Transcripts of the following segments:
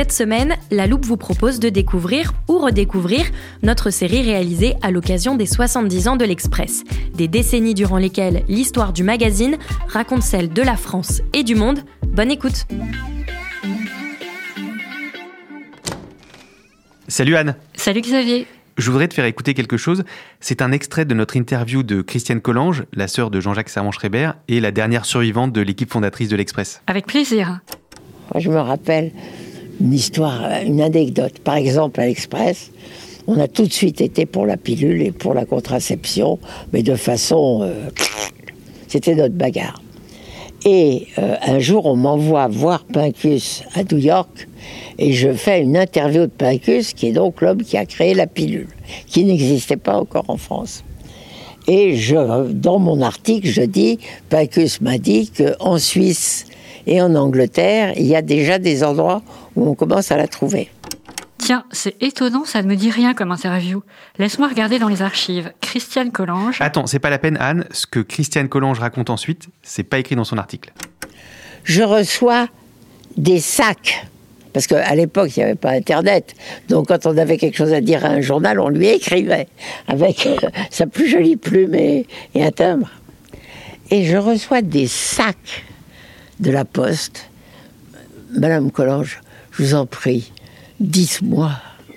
Cette semaine, La Loupe vous propose de découvrir ou redécouvrir notre série réalisée à l'occasion des 70 ans de l'Express, des décennies durant lesquelles l'histoire du magazine raconte celle de la France et du monde. Bonne écoute Salut Anne Salut Xavier je voudrais te faire écouter quelque chose. C'est un extrait de notre interview de Christiane Collange, la sœur de Jean-Jacques Servan-Schreiber et la dernière survivante de l'équipe fondatrice de l'Express. Avec plaisir. Moi, je me rappelle une histoire, une anecdote. Par exemple, à l'Express, on a tout de suite été pour la pilule et pour la contraception, mais de façon... euh, C'était notre bagarre. Et euh, un jour, on m'envoie voir Pincus à New York et je fais une interview de Pincus, qui est donc l'homme qui a créé la pilule, qui n'existait pas encore en France. Et je, dans mon article, je dis, Pincus m'a dit qu'en Suisse et en Angleterre, il y a déjà des endroits où on commence à la trouver. Tiens, c'est étonnant, ça ne me dit rien comme interview. Laisse-moi regarder dans les archives. Christiane Collange. Attends, c'est pas la peine Anne, ce que Christiane Collange raconte ensuite, c'est pas écrit dans son article. Je reçois des sacs. Parce qu'à l'époque, il n'y avait pas Internet. Donc, quand on avait quelque chose à dire à un journal, on lui écrivait avec euh, sa plus jolie plume et, et un timbre. Et je reçois des sacs de la poste. Madame Collange, vous en prie, dites-moi,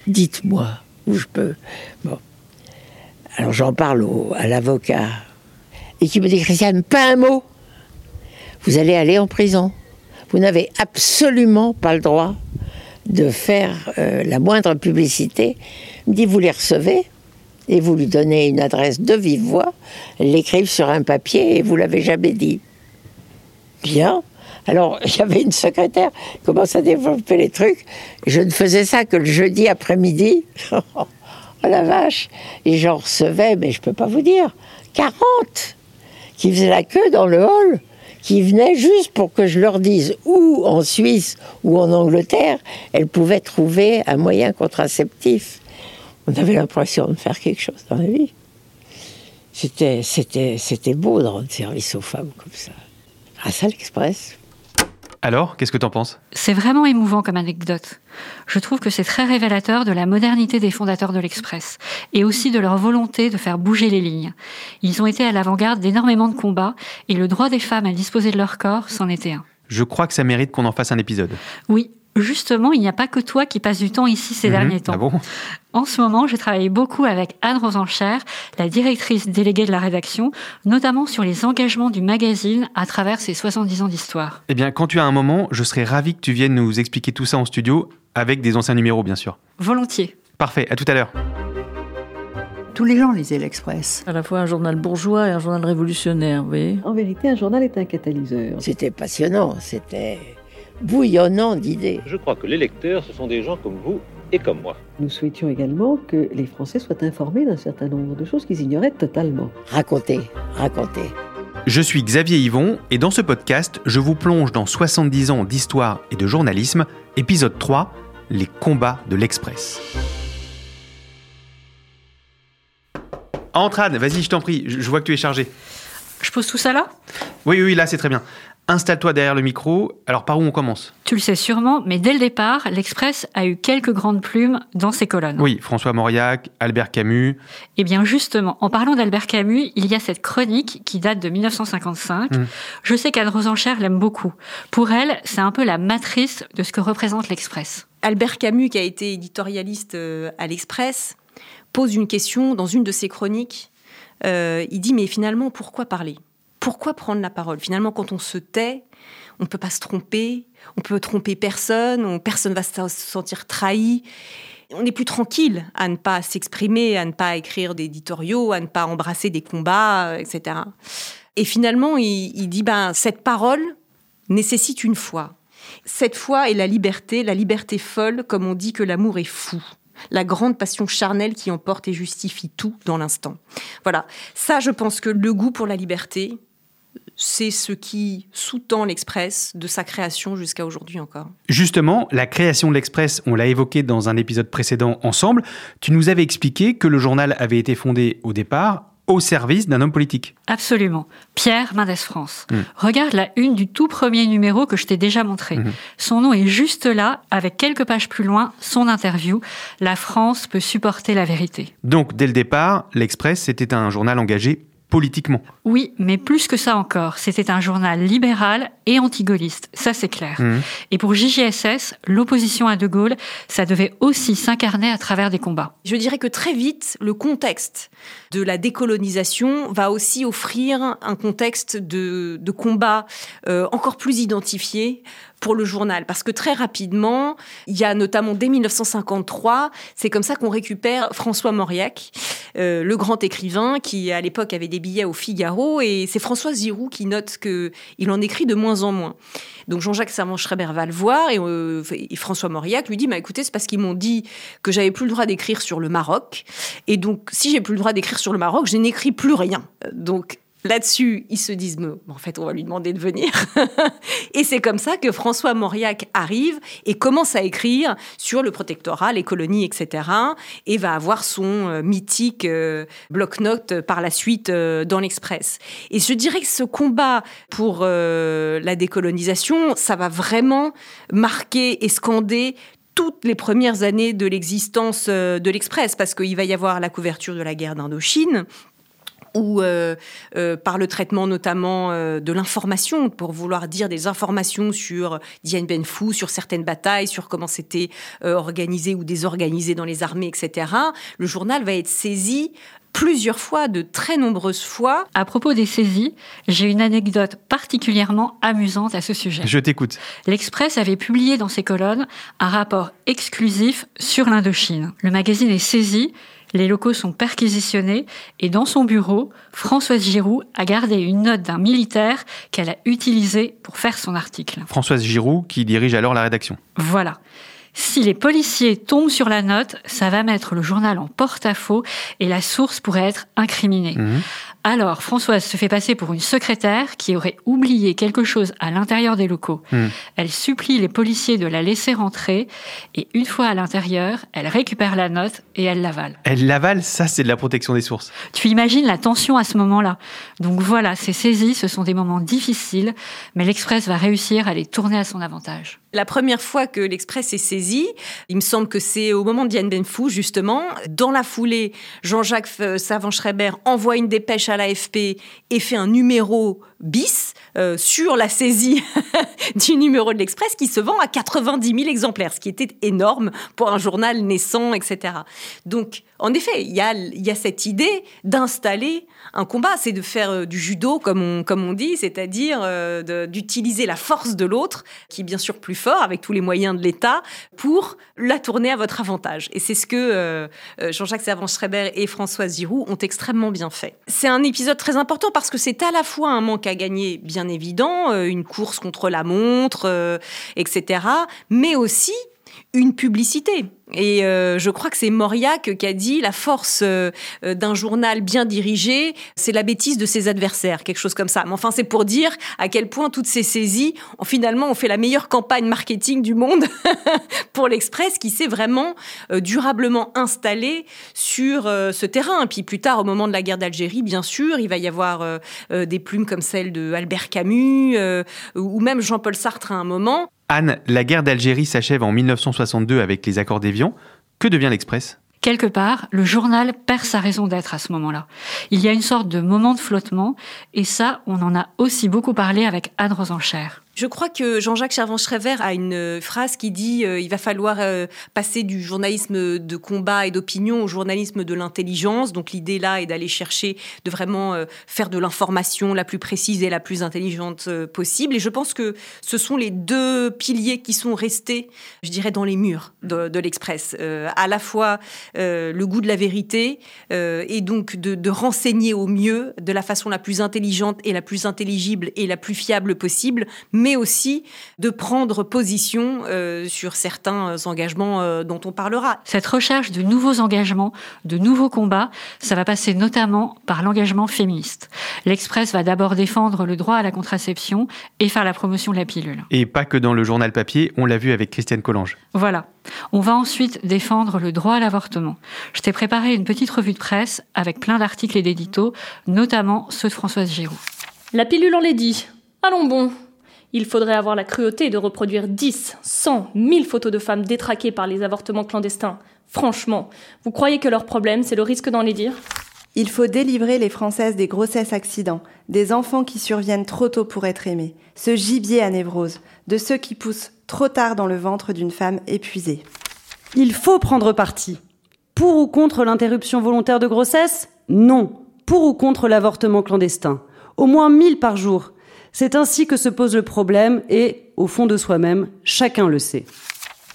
dites-moi où je peux. Bon. Alors j'en parle au- à l'avocat. Et qui me dit, Christiane, pas un mot. Vous allez aller en prison. Vous n'avez absolument pas le droit de faire euh, la moindre publicité. Il me dit, vous les recevez et vous lui donnez une adresse de vive voix, l'écrivent sur un papier et vous l'avez jamais dit. Bien. Alors, avait une secrétaire qui commence à développer les trucs. Je ne faisais ça que le jeudi après-midi. oh la vache Et j'en recevais, mais je peux pas vous dire, 40 qui faisaient la queue dans le hall, qui venaient juste pour que je leur dise où en Suisse ou en Angleterre, elles pouvaient trouver un moyen contraceptif. On avait l'impression de faire quelque chose dans la vie. C'était, beau de rendre service aux femmes comme ça. À l'Express. Alors, qu'est-ce que t'en penses? C'est vraiment émouvant comme anecdote. Je trouve que c'est très révélateur de la modernité des fondateurs de l'Express et aussi de leur volonté de faire bouger les lignes. Ils ont été à l'avant-garde d'énormément de combats et le droit des femmes à disposer de leur corps s'en était un. Je crois que ça mérite qu'on en fasse un épisode. Oui, justement, il n'y a pas que toi qui passes du temps ici ces Mhm. derniers temps. Ah bon? En ce moment, je travaille beaucoup avec Anne Rosencher, la directrice déléguée de la rédaction, notamment sur les engagements du magazine à travers ses 70 ans d'histoire. Eh bien, quand tu as un moment, je serais ravi que tu viennes nous expliquer tout ça en studio, avec des anciens numéros, bien sûr. Volontiers. Parfait, à tout à l'heure. Tous les gens lisaient l'Express. À la fois un journal bourgeois et un journal révolutionnaire, vous voyez? En vérité, un journal est un catalyseur. C'était passionnant, c'était bouillonnant d'idées. Je crois que les lecteurs, ce sont des gens comme vous et comme moi. Nous souhaitions également que les Français soient informés d'un certain nombre de choses qu'ils ignoraient totalement. Raconter, raconter. Je suis Xavier Yvon et dans ce podcast, je vous plonge dans 70 ans d'histoire et de journalisme, épisode 3, les combats de l'Express. Entre Anne, vas-y, je t'en prie, je je vois que tu es chargé. Je pose tout ça là? Oui, oui, là, c'est très bien. Installe-toi derrière le micro. Alors par où on commence? Tu le sais sûrement, mais dès le départ, l'Express a eu quelques grandes plumes dans ses colonnes. Oui, François Mauriac, Albert Camus. Eh bien justement, en parlant d'Albert Camus, il y a cette chronique qui date de 1955. Mm. Je sais qu'Anne Rosencher l'aime beaucoup. Pour elle, c'est un peu la matrice de ce que représente l'Express. Albert Camus, qui a été éditorialiste euh, à l'Express, pose une question dans une de ses chroniques. Euh, il dit, mais finalement, pourquoi parler? Pourquoi prendre la parole? Finalement, quand on se tait, on ne peut pas se tromper, on peut tromper personne, on, personne va se sentir trahi. On est plus tranquille à ne pas s'exprimer, à ne pas écrire d'éditoriaux, à ne pas embrasser des combats, etc. Et finalement, il, il dit, ben, cette parole nécessite une foi. Cette foi est la liberté, la liberté folle, comme on dit que l'amour est fou la grande passion charnelle qui emporte et justifie tout dans l'instant. Voilà, ça je pense que le goût pour la liberté, c'est ce qui sous-tend l'Express de sa création jusqu'à aujourd'hui encore. Justement, la création de l'Express, on l'a évoqué dans un épisode précédent ensemble, tu nous avais expliqué que le journal avait été fondé au départ au service d'un homme politique. Absolument. Pierre Mendès France. Mm. Regarde la une du tout premier numéro que je t'ai déjà montré. Mm-hmm. Son nom est juste là, avec quelques pages plus loin, son interview. La France peut supporter la vérité. Donc, dès le départ, l'Express, c'était un journal engagé politiquement. Oui, mais plus que ça encore. C'était un journal libéral et anti-gaulliste, ça c'est clair. Mmh. Et pour JGSS, l'opposition à De Gaulle, ça devait aussi s'incarner à travers des combats. Je dirais que très vite, le contexte de la décolonisation va aussi offrir un contexte de, de combat euh, encore plus identifié pour le journal. Parce que très rapidement, il y a notamment dès 1953, c'est comme ça qu'on récupère François Mauriac, euh, le grand écrivain qui à l'époque avait des billets au Figaro. Et c'est François Giroud qui note qu'il en écrit de moins en moins. Donc Jean-Jacques Servan-Schreiber va le voir et, euh, et, François Mauriac lui dit bah, écoutez, c'est parce qu'ils m'ont dit que j'avais plus le droit d'écrire sur le Maroc. Et donc, si j'ai plus le droit d'écrire sur le Maroc, je n'écris plus rien. Donc, Là-dessus, ils se disent, mais, en fait, on va lui demander de venir. et c'est comme ça que François Mauriac arrive et commence à écrire sur le protectorat, les colonies, etc. Et va avoir son euh, mythique euh, bloc-notes par la suite euh, dans l'Express. Et je dirais que ce combat pour la décolonisation, ça va vraiment marquer et scander toutes les premières années de l'existence de l'Express, parce qu'il va y avoir la couverture de la guerre d'Indochine, ou euh, euh, par le traitement notamment euh, de l'information, pour vouloir dire des informations sur Dien Ben Phu, sur certaines batailles, sur comment c'était organisé ou désorganisé dans les armées, etc. Le journal va être saisi plusieurs fois, de très nombreuses fois. À propos des saisies, j'ai une anecdote particulièrement amusante à ce sujet. Je t'écoute. L'Express avait publié dans ses colonnes un rapport exclusif sur l'Indochine. Le magazine est saisi les locaux sont perquisitionnés et dans son bureau, Françoise Giroud a gardé une note d'un militaire qu'elle a utilisé pour faire son article. Françoise Giroud qui dirige alors la rédaction. Voilà. Si les policiers tombent sur la note, ça va mettre le journal en porte-à-faux et la source pourrait être incriminée. Mhm. Alors, Françoise se fait passer pour une secrétaire qui aurait oublié quelque chose à l'intérieur des locaux. Mhm. Elle supplie les policiers de la laisser rentrer et une fois à l'intérieur, elle récupère la note et elle l'avale. Elle l'avale, ça c'est de la protection des sources. Tu imagines la tension à ce moment-là. Donc voilà, ces saisies, ce sont des moments difficiles, mais l'Express va réussir à les tourner à son avantage. La première fois que l'Express est saisi, il me semble que c'est au moment de Diane Benfou, justement. Dans la foulée, Jean-Jacques Savant-Schreiber envoie une dépêche à l'AFP et fait un numéro bis euh, sur la saisie du numéro de l'Express qui se vend à 90 000 exemplaires, ce qui était énorme pour un journal naissant, etc. Donc, en effet, il y a, cette idée d'installer un combat, c'est de faire euh, du judo, comme on, dit, c'est-à-dire euh, d'utiliser la force de l'autre, qui est bien sûr plus fort, avec tous les moyens de l'État, pour la tourner à votre avantage. Et c'est ce que Jean-Jacques Servan-Schreiber et Françoise Giroud ont extrêmement bien fait. C'est un épisode très important parce que c'est à la fois un manque à gagner bien évident, euh, une course contre la montre, euh, etc. Mais aussi une publicité. Et euh, je crois que c'est Mauriac qui a dit la force euh, euh, d'un journal bien dirigé, c'est la bêtise de ses adversaires, quelque chose comme ça. Mais enfin, c'est pour dire à quel point toutes ces saisies, finalement, ont fait la meilleure campagne marketing du monde pour l'Express, qui s'est vraiment durablement installé sur ce terrain. Puis plus tard, au moment de la guerre d'Algérie, bien sûr, il va y avoir des plumes comme celle de Albert Camus ou même Jean-Paul Sartre à un moment. Anne, la guerre d'Algérie s'achève en 1962 avec les accords d'Évian. Que devient l'Express? Quelque part, le journal perd sa raison d'être à ce moment-là. Il y a une sorte de moment de flottement, et ça, on en a aussi beaucoup parlé avec Anne Rosencher. Je crois que Jean-Jacques Servan-Schreiber a une euh, phrase qui dit euh, il va falloir euh, passer du journalisme de combat et d'opinion au journalisme de l'intelligence. Donc l'idée là est d'aller chercher de vraiment faire de l'information la plus précise et la plus intelligente possible. Et je pense que ce sont les deux piliers qui sont restés, je dirais, dans les murs de, l'Express. à la fois le goût de la vérité et donc de, renseigner au mieux, de la façon la plus intelligente et la plus intelligible et la plus fiable possible aussi de prendre position euh, sur certains engagements euh, dont on parlera. Cette recherche de nouveaux engagements, de nouveaux combats, ça va passer notamment par l'engagement féministe. L'Express va d'abord défendre le droit à la contraception et faire la promotion de la pilule. Et pas que dans le journal papier, on l'a vu avec Christiane Collange. Voilà. On va ensuite défendre le droit à l'avortement. Je t'ai préparé une petite revue de presse avec plein d'articles et d'éditos, notamment ceux de Françoise Giroud. La pilule en l'a dit. Allons bon, il faudrait avoir la cruauté de reproduire 10, 100, 1000 photos de femmes détraquées par les avortements clandestins. Franchement, vous croyez que leur problème, c'est le risque d'en les dire? Il faut délivrer les Françaises des grossesses accidents, des enfants qui surviennent trop tôt pour être aimés, ce gibier à névrose, de ceux qui poussent trop tard dans le ventre d'une femme épuisée. Il faut prendre parti. Pour ou contre l'interruption volontaire de grossesse? Non. Pour ou contre l'avortement clandestin Au moins 1000 par jour. C'est ainsi que se pose le problème et, au fond de soi-même, chacun le sait.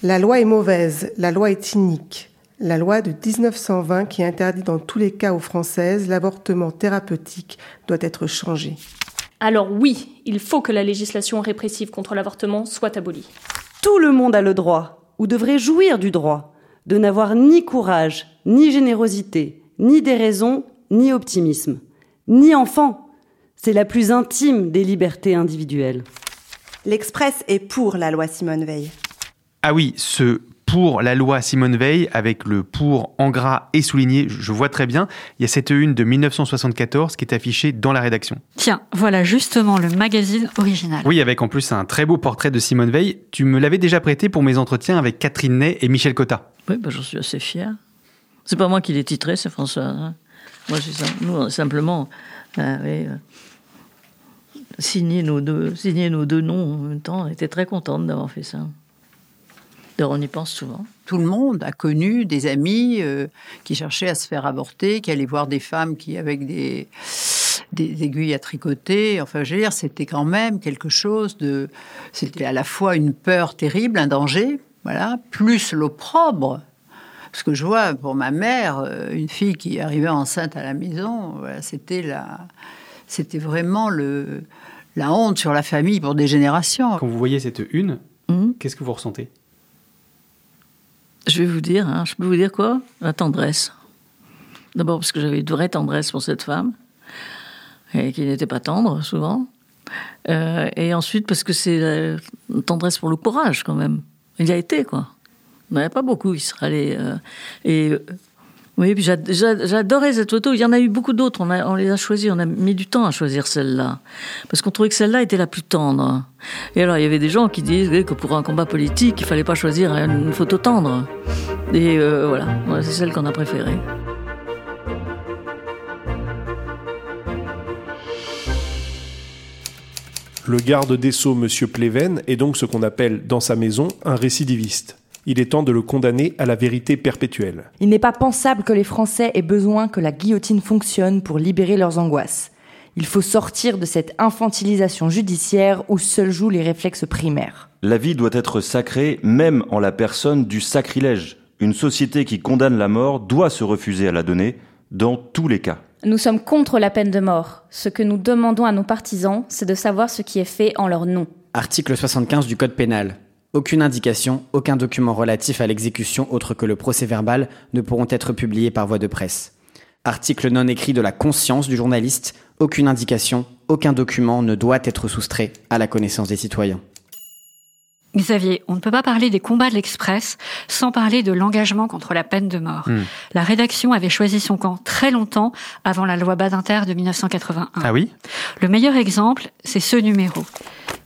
La loi est mauvaise, la loi est inique. La loi de 1920 qui interdit dans tous les cas aux Françaises l'avortement thérapeutique doit être changée. Alors oui, il faut que la législation répressive contre l'avortement soit abolie. Tout le monde a le droit, ou devrait jouir du droit, de n'avoir ni courage, ni générosité, ni déraison, ni optimisme, ni enfant, c'est la plus intime des libertés individuelles. L'Express est pour la loi Simone Veil. Ah oui, ce pour la loi Simone Veil, avec le pour en gras et souligné, je vois très bien. Il y a cette une de 1974 qui est affichée dans la rédaction. Tiens, voilà justement le magazine original. Oui, avec en plus un très beau portrait de Simone Veil. Tu me l'avais déjà prêté pour mes entretiens avec Catherine Ney et Michel Cotta. Oui, bah, j'en suis assez fier. C'est pas moi qui l'ai titré, c'est François. Hein. Moi, nous, simplement. Euh, euh, signer nos deux, nos deux noms en même temps. On était très contente d'avoir fait ça. D'ailleurs, on y pense souvent. Tout le monde a connu des amis euh, qui cherchaient à se faire avorter, qui allaient voir des femmes qui, avec des, des aiguilles à tricoter, enfin, je veux dire, c'était quand même quelque chose de. C'était à la fois une peur terrible, un danger, voilà, plus l'opprobre. Parce que je vois pour ma mère, euh, une fille qui arrivait enceinte à la maison, c'était la c'était vraiment le, la honte sur la famille pour des générations. Quand vous voyez cette une, hmm qu'est-ce que vous ressentez? Je vais vous dire, hein, je peux vous dire quoi? La tendresse. D'abord parce que j'avais une vraie tendresse pour cette femme, et qui n'était pas tendre souvent. Euh, et ensuite parce que c'est une tendresse pour le courage quand même. Il y a été quoi. Il n'y en avait pas beaucoup qui seraient allés. Euh, et oui, puis j'adorais cette photo. Il y en a eu beaucoup d'autres. On, les a choisis. On a mis du temps à choisir celle-là. Parce qu'on trouvait que celle-là était la plus tendre. Et alors, il y avait des gens qui disaient que pour un combat politique, il fallait pas choisir une photo tendre. Et euh, voilà, c'est celle qu'on a préférée. Le garde des Sceaux, M. Pleven, est donc ce qu'on appelle dans sa maison un récidiviste. Il est temps de le condamner à la vérité perpétuelle. Il n'est pas pensable que les Français aient besoin que la guillotine fonctionne pour libérer leurs angoisses. Il faut sortir de cette infantilisation judiciaire où seuls jouent les réflexes primaires. La vie doit être sacrée même en la personne du sacrilège. Une société qui condamne la mort doit se refuser à la donner dans tous les cas. Nous sommes contre la peine de mort. Ce que nous demandons à nos partisans, c'est de savoir ce qui est fait en leur nom. Article 75 du Code pénal. Aucune indication, aucun document relatif à l'exécution autre que le procès verbal ne pourront être publiés par voie de presse. Article non écrit de la conscience du journaliste, aucune indication, aucun document ne doit être soustrait à la connaissance des citoyens. Xavier, on ne peut pas parler des combats de l'Express sans parler de l'engagement contre la peine de mort. Hmm. La rédaction avait choisi son camp très longtemps avant la loi Badinter de 1981. Ah oui? Le meilleur exemple, c'est ce numéro.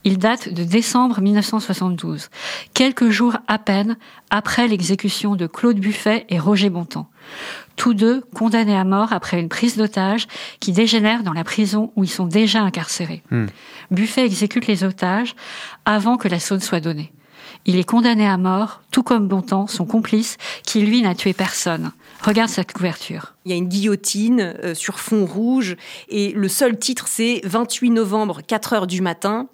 Il date de décembre 1972, quelques jours à peine après l'exécution de Claude Buffet et Roger Bontemps. Tous deux condamnés à mort après une prise d'otages qui dégénère dans la prison où ils sont déjà incarcérés. Hmm. Buffet exécute les otages avant que la saune soit donnée. Il est condamné à mort, tout comme Bontemps, son complice, qui lui n'a tué personne. Regarde cette couverture. Il y a une guillotine euh, sur fond rouge et le seul titre c'est 28 novembre, 4 heures du matin.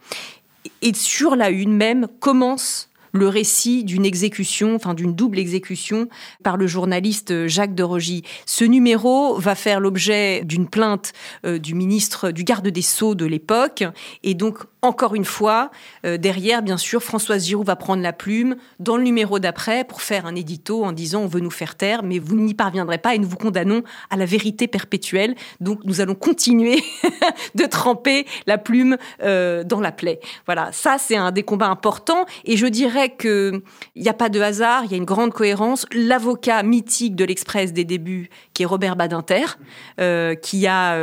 Et sur la une même commence le récit d'une exécution, enfin d'une double exécution par le journaliste Jacques de Rogy. Ce numéro va faire l'objet d'une plainte euh, du ministre, du garde des Sceaux de l'époque, et donc encore une fois, euh, derrière, bien sûr, Françoise Giroud va prendre la plume dans le numéro d'après pour faire un édito en disant on veut nous faire taire, mais vous n'y parviendrez pas et nous vous condamnons à la vérité perpétuelle. Donc nous allons continuer de tremper la plume euh, dans la plaie. Voilà, ça c'est un des combats importants et je dirais que il n'y a pas de hasard, il y a une grande cohérence. L'avocat mythique de l'Express des débuts, qui est Robert Badinter, euh, qui a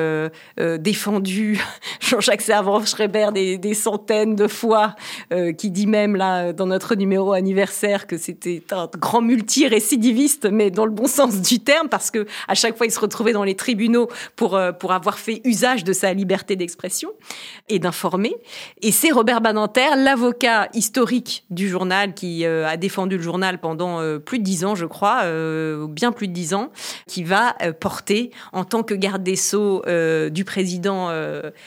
défendu Jean-Jacques Servan-Schreiber des centaines de fois, euh, qui dit même là dans notre numéro anniversaire que c'était un grand multi-récidiviste, mais dans le bon sens du terme, parce que à chaque fois il se retrouvait dans les tribunaux pour euh, pour avoir fait usage de sa liberté d'expression et d'informer. Et c'est Robert Badinter, l'avocat historique du journal, qui euh, a défendu le journal pendant plus de dix ans, je crois, bien plus de dix ans, qui va porter en tant que garde des sceaux du président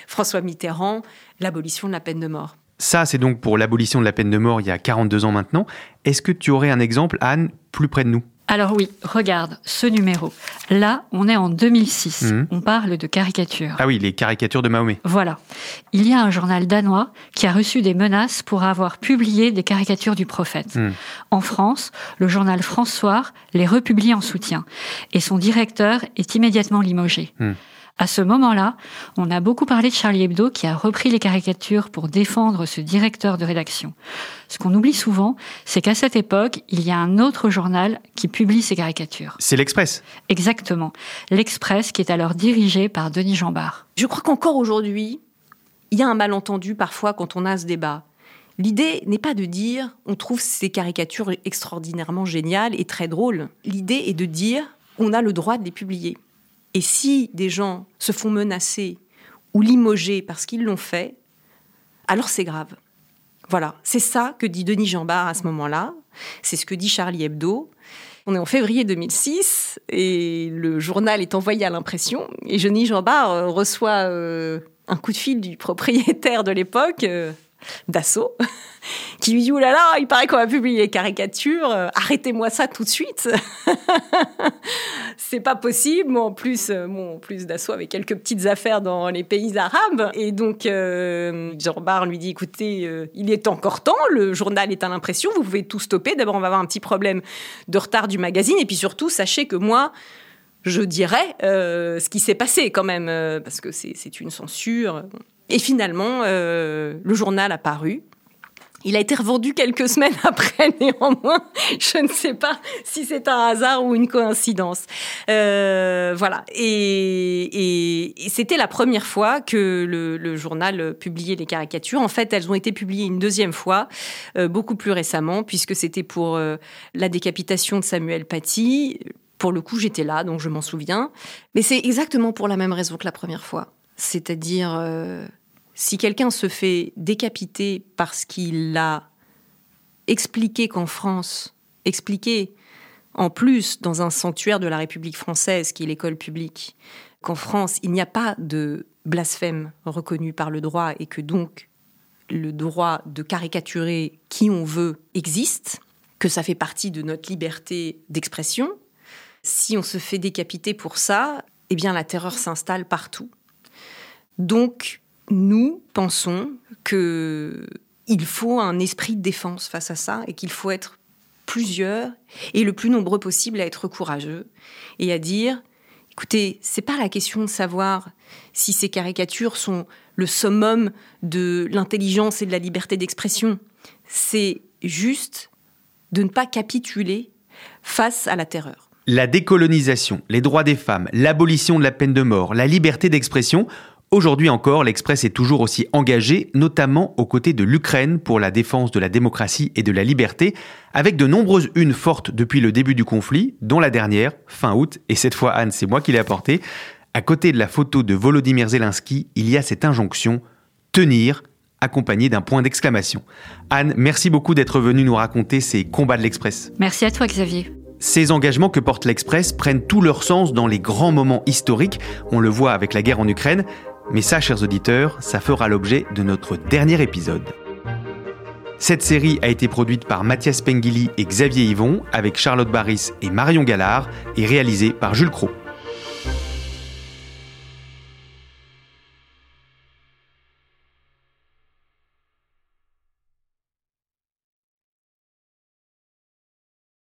François Mitterrand l'abolition de la peine de mort. Ça, c'est donc pour l'abolition de la peine de mort il y a 42 ans maintenant. Est-ce que tu aurais un exemple, Anne, plus près de nous? Alors oui, regarde ce numéro. Là, on est en 2006. Mhm. On parle de caricature. Ah oui, les caricatures de Mahomet. Voilà. Il y a un journal danois qui a reçu des menaces pour avoir publié des caricatures du prophète. Hmm. En France, le journal François les republie en soutien. Et son directeur est immédiatement limogé. Hmm. À ce moment-là, on a beaucoup parlé de Charlie Hebdo qui a repris les caricatures pour défendre ce directeur de rédaction. Ce qu'on oublie souvent, c'est qu'à cette époque, il y a un autre journal qui publie ces caricatures. C'est l'Express. Exactement. L'Express qui est alors dirigé par Denis Jambard. Je crois qu'encore aujourd'hui, il y a un malentendu parfois quand on a ce débat. L'idée n'est pas de dire on trouve ces caricatures extraordinairement géniales et très drôles. L'idée est de dire on a le droit de les publier. Et si des gens se font menacer ou limoger parce qu'ils l'ont fait, alors c'est grave. Voilà, c'est ça que dit Denis Jambard à ce moment-là, c'est ce que dit Charlie Hebdo. On est en février 2006 et le journal est envoyé à l'impression et Denis Jambard euh, reçoit euh, un coup de fil du propriétaire de l'époque, euh, Dassault, qui lui dit « Ouh là là, il paraît qu'on va publier les caricatures, euh, arrêtez-moi ça tout de suite !» c'est pas possible. En plus, euh, bon, plus Dassault avait quelques petites affaires dans les pays arabes. Et donc, euh, Jean Barre lui dit, écoutez, euh, il est encore temps, le journal est à l'impression, vous pouvez tout stopper. D'abord, on va avoir un petit problème de retard du magazine. Et puis surtout, sachez que moi, je dirais euh, ce qui s'est passé quand même, euh, parce que c'est une censure. Et finalement, euh, le journal a paru. Il a été revendu quelques semaines après, néanmoins. Je ne sais pas si c'est un hasard ou une coïncidence. Euh, voilà. Et, et- et c'était la première fois que le, le journal publiait les caricatures. En fait, elles ont été publiées une deuxième fois, euh, beaucoup plus récemment, puisque c'était pour euh, la décapitation de Samuel Paty. Pour le coup, j'étais là, donc je m'en souviens. Mais c'est exactement pour la même raison que la première fois. C'est-à-dire, euh, si quelqu'un se fait décapiter parce qu'il a expliqué qu'en France, expliqué en plus dans un sanctuaire de la République française, qui est l'école publique, qu'en France, il n'y a pas de blasphème reconnu par le droit et que donc le droit de caricaturer qui on veut existe, que ça fait partie de notre liberté d'expression. Si on se fait décapiter pour ça, eh bien la terreur s'installe partout. Donc, nous pensons que il faut un esprit de défense face à ça et qu'il faut être plusieurs et le plus nombreux possible à être courageux et à dire écoutez, c'est pas la question de savoir si ces caricatures sont le summum de l'intelligence et de la liberté d'expression. C'est juste de ne pas capituler face à la terreur. La décolonisation, les droits des femmes, l'abolition de la peine de mort, la liberté d'expression, Aujourd'hui encore, l'Express est toujours aussi engagé, notamment aux côtés de l'Ukraine pour la défense de la démocratie et de la liberté, avec de nombreuses unes fortes depuis le début du conflit, dont la dernière, fin août, et cette fois Anne, c'est moi qui l'ai apportée. À côté de la photo de Volodymyr Zelensky, il y a cette injonction tenir, accompagnée d'un point d'exclamation. Anne, merci beaucoup d'être venue nous raconter ces combats de l'Express. Merci à toi, Xavier. Ces engagements que porte l'Express prennent tout leur sens dans les grands moments historiques. On le voit avec la guerre en Ukraine, mais ça, chers auditeurs, ça fera l'objet de notre dernier épisode. Cette série a été produite par Mathias Pengili et Xavier Yvon avec Charlotte Barris et Marion Gallard et réalisée par Jules Cros.